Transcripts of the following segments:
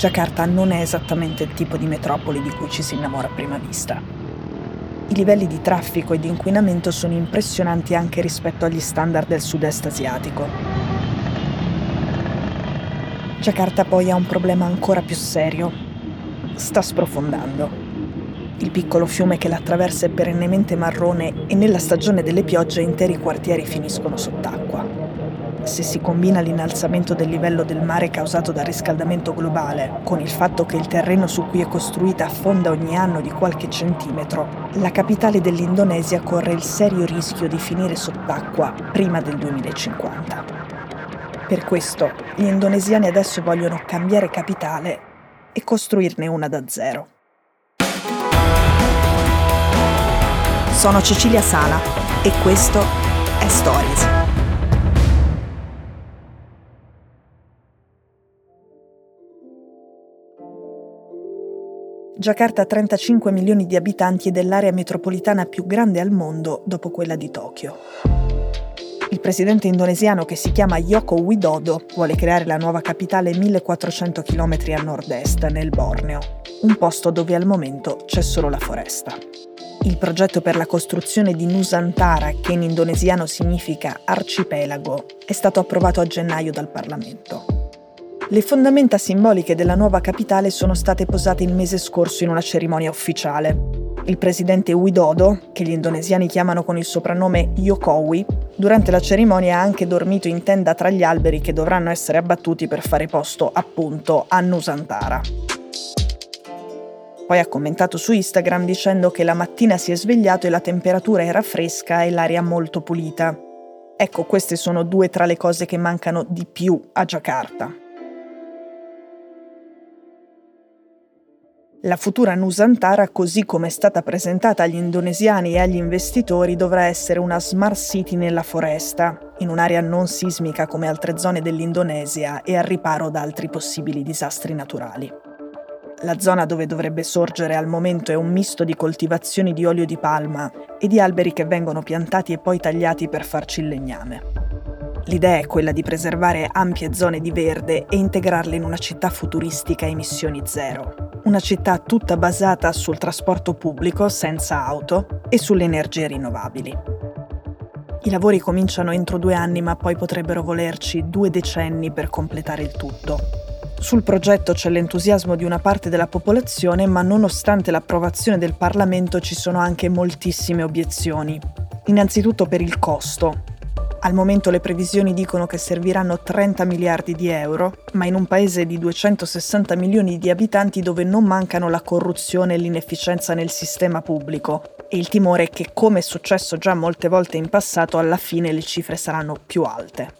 Giacarta non è esattamente il tipo di metropoli di cui ci si innamora a prima vista. I livelli di traffico e di inquinamento sono impressionanti anche rispetto agli standard del sud-est asiatico. Giacarta poi ha un problema ancora più serio. Sta sprofondando. Il piccolo fiume che la attraversa è perennemente marrone e nella stagione delle piogge interi quartieri finiscono sott'acqua. Se si combina l'innalzamento del livello del mare causato dal riscaldamento globale con il fatto che il terreno su cui è costruita affonda ogni anno di qualche centimetro, la capitale dell'Indonesia corre il serio rischio di finire sott'acqua prima del 2050. Per questo gli indonesiani adesso vogliono cambiare capitale e costruirne una da zero. Sono Cecilia Sala e questo è Stories. Giacarta ha 35 milioni di abitanti ed è l'area metropolitana più grande al mondo dopo quella di Tokyo. Il presidente indonesiano che si chiama Yoko Widodo vuole creare la nuova capitale 1400 km a nord-est, nel Borneo, un posto dove al momento c'è solo la foresta. Il progetto per la costruzione di Nusantara, che in indonesiano significa arcipelago, è stato approvato a gennaio dal Parlamento. Le fondamenta simboliche della nuova capitale sono state posate il mese scorso in una cerimonia ufficiale. Il presidente Widodo, che gli indonesiani chiamano con il soprannome Yokowi, durante la cerimonia ha anche dormito in tenda tra gli alberi che dovranno essere abbattuti per fare posto, appunto, a Nusantara. Poi ha commentato su Instagram dicendo che la mattina si è svegliato e la temperatura era fresca e l'aria molto pulita. Ecco, queste sono due tra le cose che mancano di più a Giacarta. La futura Nusantara, così come è stata presentata agli indonesiani e agli investitori, dovrà essere una smart city nella foresta, in un'area non sismica come altre zone dell'Indonesia e al riparo da altri possibili disastri naturali. La zona dove dovrebbe sorgere al momento è un misto di coltivazioni di olio di palma e di alberi che vengono piantati e poi tagliati per farci il legname. L'idea è quella di preservare ampie zone di verde e integrarle in una città futuristica a emissioni zero. Una città tutta basata sul trasporto pubblico senza auto e sulle energie rinnovabili. I lavori cominciano entro due anni ma poi potrebbero volerci due decenni per completare il tutto. Sul progetto c'è l'entusiasmo di una parte della popolazione, ma nonostante l'approvazione del Parlamento ci sono anche moltissime obiezioni. Innanzitutto per il costo. Al momento le previsioni dicono che serviranno 30 miliardi di euro, ma in un paese di 260 milioni di abitanti dove non mancano la corruzione e l'inefficienza nel sistema pubblico. E il timore è che, come è successo già molte volte in passato, alla fine le cifre saranno più alte.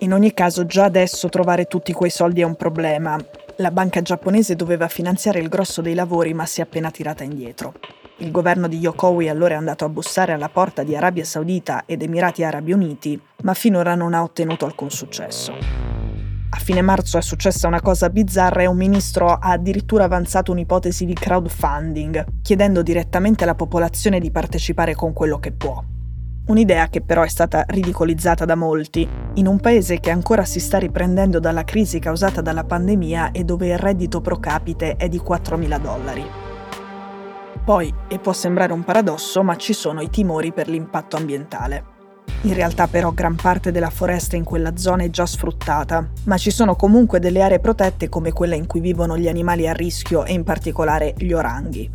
In ogni caso già adesso trovare tutti quei soldi è un problema. La banca giapponese doveva finanziare il grosso dei lavori ma si è appena tirata indietro. Il governo di Yokowi allora è andato a bussare alla porta di Arabia Saudita ed Emirati Arabi Uniti, ma finora non ha ottenuto alcun successo. A fine marzo è successa una cosa bizzarra e un ministro ha addirittura avanzato un'ipotesi di crowdfunding, chiedendo direttamente alla popolazione di partecipare con quello che può. Un'idea che però è stata ridicolizzata da molti, in un paese che ancora si sta riprendendo dalla crisi causata dalla pandemia e dove il reddito pro capite è di 4.000 dollari. Poi, e può sembrare un paradosso, ma ci sono i timori per l'impatto ambientale. In realtà però gran parte della foresta in quella zona è già sfruttata, ma ci sono comunque delle aree protette come quella in cui vivono gli animali a rischio e in particolare gli oranghi.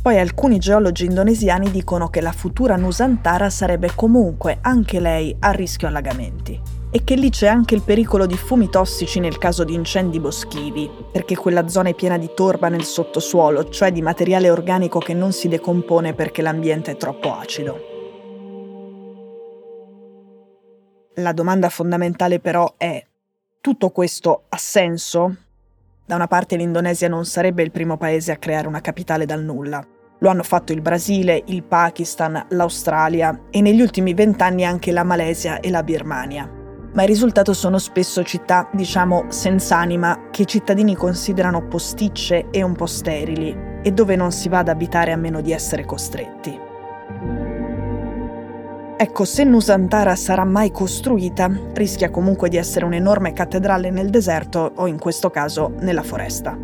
Poi alcuni geologi indonesiani dicono che la futura Nusantara sarebbe comunque anche lei a rischio allagamenti e che lì c'è anche il pericolo di fumi tossici nel caso di incendi boschivi, perché quella zona è piena di torba nel sottosuolo, cioè di materiale organico che non si decompone perché l'ambiente è troppo acido. La domanda fondamentale però è, tutto questo ha senso? Da una parte l'Indonesia non sarebbe il primo paese a creare una capitale dal nulla. Lo hanno fatto il Brasile, il Pakistan, l'Australia e negli ultimi vent'anni anche la Malesia e la Birmania. Ma il risultato sono spesso città, diciamo, senza anima, che i cittadini considerano posticce e un po' sterili, e dove non si va ad abitare a meno di essere costretti. Ecco, se Nusantara sarà mai costruita, rischia comunque di essere un'enorme cattedrale nel deserto o in questo caso nella foresta.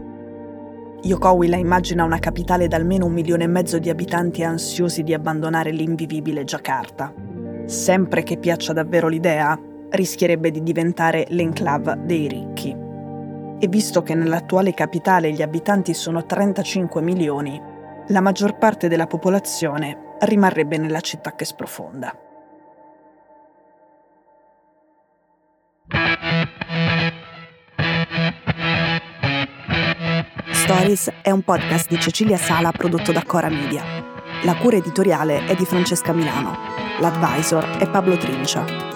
Yokowi la immagina una capitale da almeno un milione e mezzo di abitanti ansiosi di abbandonare l'invivibile Giacarta. Sempre che piaccia davvero l'idea, rischierebbe di diventare l'enclave dei ricchi. E visto che nell'attuale capitale gli abitanti sono 35 milioni, la maggior parte della popolazione rimarrebbe nella città che sprofonda. Stories è un podcast di Cecilia Sala prodotto da Cora Media. La cura editoriale è di Francesca Milano. L'advisor è Pablo Trincia.